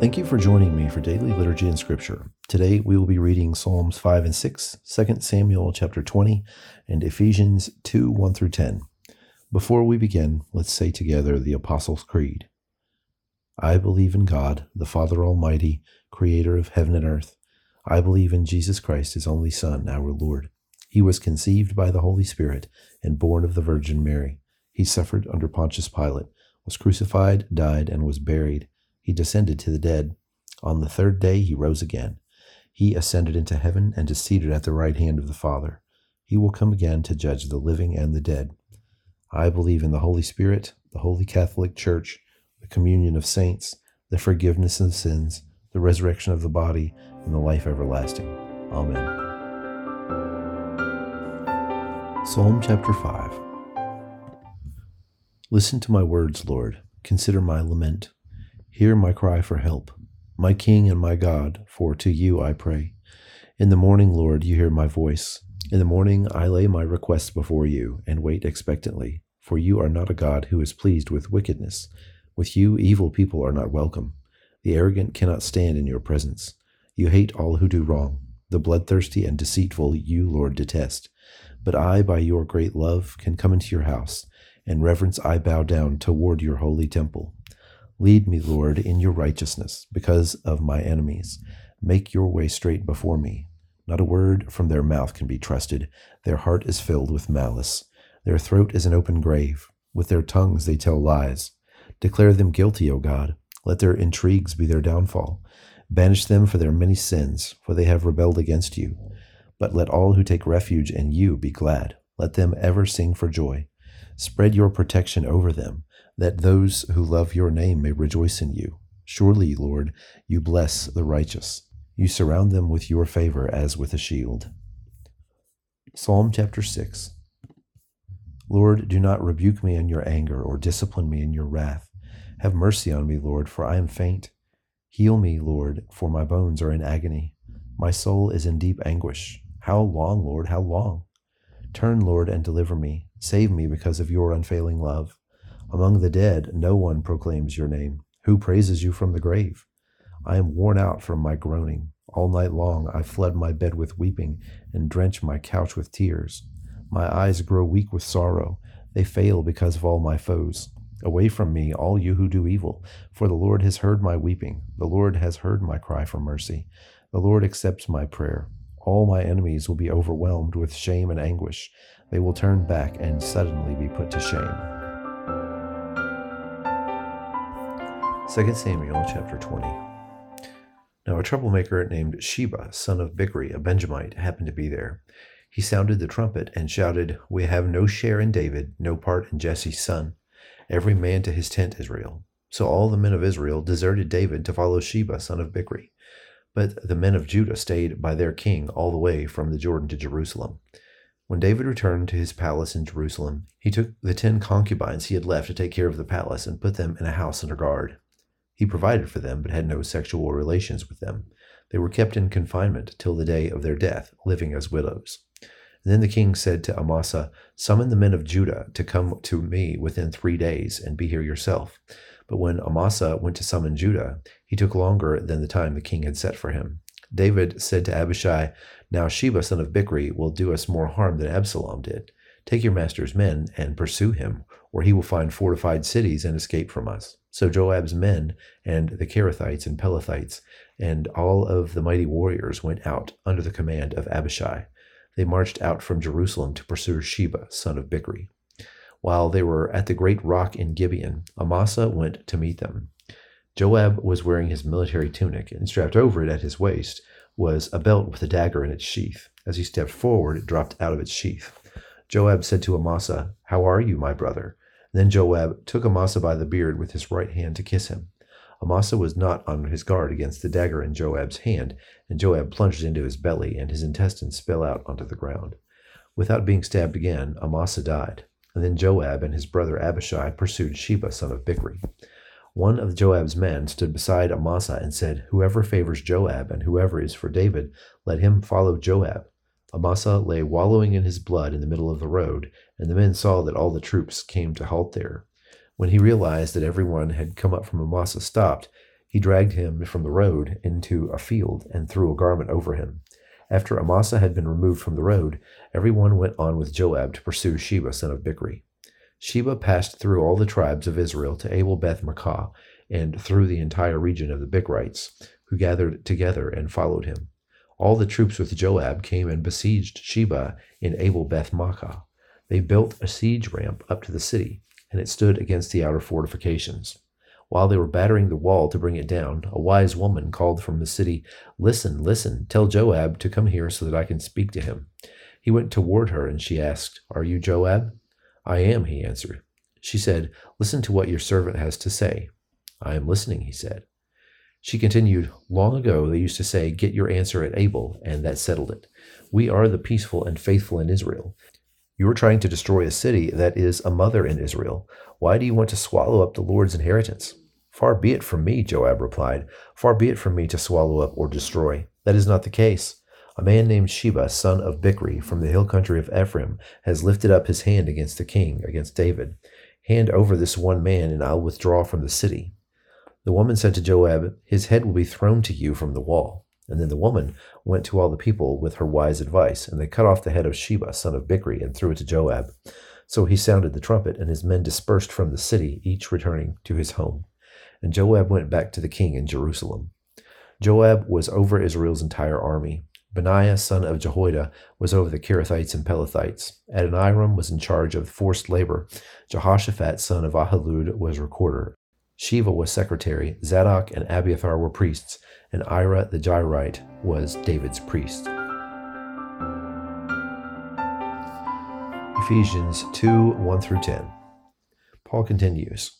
Thank you for joining me for daily liturgy and scripture. Today we will be reading Psalms 5 and 6, 2 Samuel chapter 20, and Ephesians 2 1 through 10. Before we begin, let's say together the Apostles' Creed. I believe in God, the Father Almighty, creator of heaven and earth. I believe in Jesus Christ, his only Son, our Lord. He was conceived by the Holy Spirit and born of the Virgin Mary. He suffered under Pontius Pilate, was crucified, died, and was buried he descended to the dead. On the third day he rose again. He ascended into heaven and is seated at the right hand of the Father. He will come again to judge the living and the dead. I believe in the Holy Spirit, the Holy Catholic Church, the communion of saints, the forgiveness of sins, the resurrection of the body, and the life everlasting. Amen. Psalm chapter 5 Listen to my words, Lord. Consider my lament. Hear my cry for help, my King and my God, for to you I pray. In the morning, Lord, you hear my voice. In the morning I lay my requests before you and wait expectantly, for you are not a God who is pleased with wickedness. With you, evil people are not welcome. The arrogant cannot stand in your presence. You hate all who do wrong. The bloodthirsty and deceitful you, Lord, detest. But I, by your great love, can come into your house. In reverence I bow down toward your holy temple. Lead me, Lord, in your righteousness because of my enemies. Make your way straight before me. Not a word from their mouth can be trusted. Their heart is filled with malice. Their throat is an open grave. With their tongues they tell lies. Declare them guilty, O God. Let their intrigues be their downfall. Banish them for their many sins, for they have rebelled against you. But let all who take refuge in you be glad. Let them ever sing for joy. Spread your protection over them that those who love your name may rejoice in you. Surely, Lord, you bless the righteous. You surround them with your favor as with a shield. Psalm chapter 6 Lord, do not rebuke me in your anger or discipline me in your wrath. Have mercy on me, Lord, for I am faint. Heal me, Lord, for my bones are in agony. My soul is in deep anguish. How long, Lord, how long? Turn, Lord, and deliver me. Save me because of your unfailing love. Among the dead, no one proclaims your name. Who praises you from the grave? I am worn out from my groaning. All night long I flood my bed with weeping and drench my couch with tears. My eyes grow weak with sorrow. They fail because of all my foes. Away from me, all you who do evil, for the Lord has heard my weeping. The Lord has heard my cry for mercy. The Lord accepts my prayer. All my enemies will be overwhelmed with shame and anguish. They will turn back and suddenly be put to shame. 2 Samuel chapter 20. Now a troublemaker named Sheba, son of Bichri, a Benjamite, happened to be there. He sounded the trumpet and shouted, We have no share in David, no part in Jesse's son. Every man to his tent, Israel. So all the men of Israel deserted David to follow Sheba, son of Bichri. But the men of Judah stayed by their king all the way from the Jordan to Jerusalem. When David returned to his palace in Jerusalem, he took the ten concubines he had left to take care of the palace and put them in a house under guard. He provided for them, but had no sexual relations with them. They were kept in confinement till the day of their death, living as widows. And then the king said to Amasa, Summon the men of Judah to come to me within three days, and be here yourself. But when Amasa went to summon Judah, he took longer than the time the king had set for him. David said to Abishai, Now Sheba son of Bichri will do us more harm than Absalom did. Take your master's men and pursue him, or he will find fortified cities and escape from us. So Joab's men and the Cherethites and Pelethites and all of the mighty warriors went out under the command of Abishai. They marched out from Jerusalem to pursue Sheba, son of Bichri. While they were at the great rock in Gibeon, Amasa went to meet them. Joab was wearing his military tunic, and strapped over it at his waist was a belt with a dagger in its sheath. As he stepped forward, it dropped out of its sheath. Joab said to Amasa, How are you, my brother? Then Joab took Amasa by the beard with his right hand to kiss him. Amasa was not on his guard against the dagger in Joab's hand, and Joab plunged into his belly, and his intestines fell out onto the ground. Without being stabbed again, Amasa died. And then Joab and his brother Abishai pursued Sheba, son of Bichri. One of Joab's men stood beside Amasa and said, Whoever favors Joab and whoever is for David, let him follow Joab. Amasa lay wallowing in his blood in the middle of the road, and the men saw that all the troops came to halt there. When he realized that everyone had come up from Amasa stopped, He dragged him from the road into a field and threw a garment over him. After Amasa had been removed from the road, everyone went on with Joab to pursue Sheba son of Bichri. Sheba passed through all the tribes of Israel to Abel Beth Maachah and through the entire region of the Bichrites, who gathered together and followed him. All the troops with Joab came and besieged Sheba in Abel Beth Maachah. They built a siege ramp up to the city, and it stood against the outer fortifications. While they were battering the wall to bring it down, a wise woman called from the city, Listen, listen, tell Joab to come here so that I can speak to him. He went toward her, and she asked, Are you Joab? I am, he answered. She said, Listen to what your servant has to say. I am listening, he said. She continued, Long ago they used to say, Get your answer at Abel, and that settled it. We are the peaceful and faithful in Israel. You are trying to destroy a city that is a mother in Israel. Why do you want to swallow up the Lord's inheritance? Far be it from me, Joab replied. Far be it from me to swallow up or destroy. That is not the case. A man named Sheba, son of Bichri, from the hill country of Ephraim, has lifted up his hand against the king, against David. Hand over this one man, and I'll withdraw from the city. The woman said to Joab, His head will be thrown to you from the wall. And then the woman went to all the people with her wise advice, and they cut off the head of Sheba, son of Bichri, and threw it to Joab. So he sounded the trumpet, and his men dispersed from the city, each returning to his home. And Joab went back to the king in Jerusalem. Joab was over Israel's entire army. Benaiah, son of Jehoiada, was over the Kerethites and Pelethites. Adoniram was in charge of forced labor. Jehoshaphat, son of Ahilud, was recorder. Sheva was secretary. Zadok and Abiathar were priests and Ira the Jairite was David's priest. Ephesians 2 1 through 10. Paul continues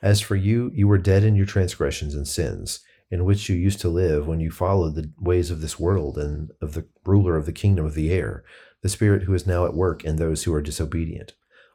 As for you, you were dead in your transgressions and sins, in which you used to live when you followed the ways of this world and of the ruler of the kingdom of the air, the Spirit who is now at work in those who are disobedient.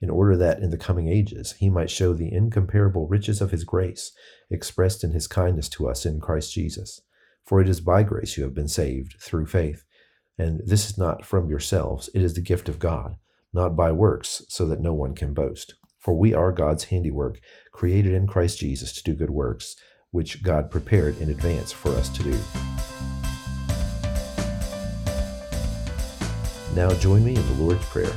in order that in the coming ages he might show the incomparable riches of his grace, expressed in his kindness to us in Christ Jesus. For it is by grace you have been saved, through faith. And this is not from yourselves, it is the gift of God, not by works, so that no one can boast. For we are God's handiwork, created in Christ Jesus to do good works, which God prepared in advance for us to do. Now join me in the Lord's Prayer.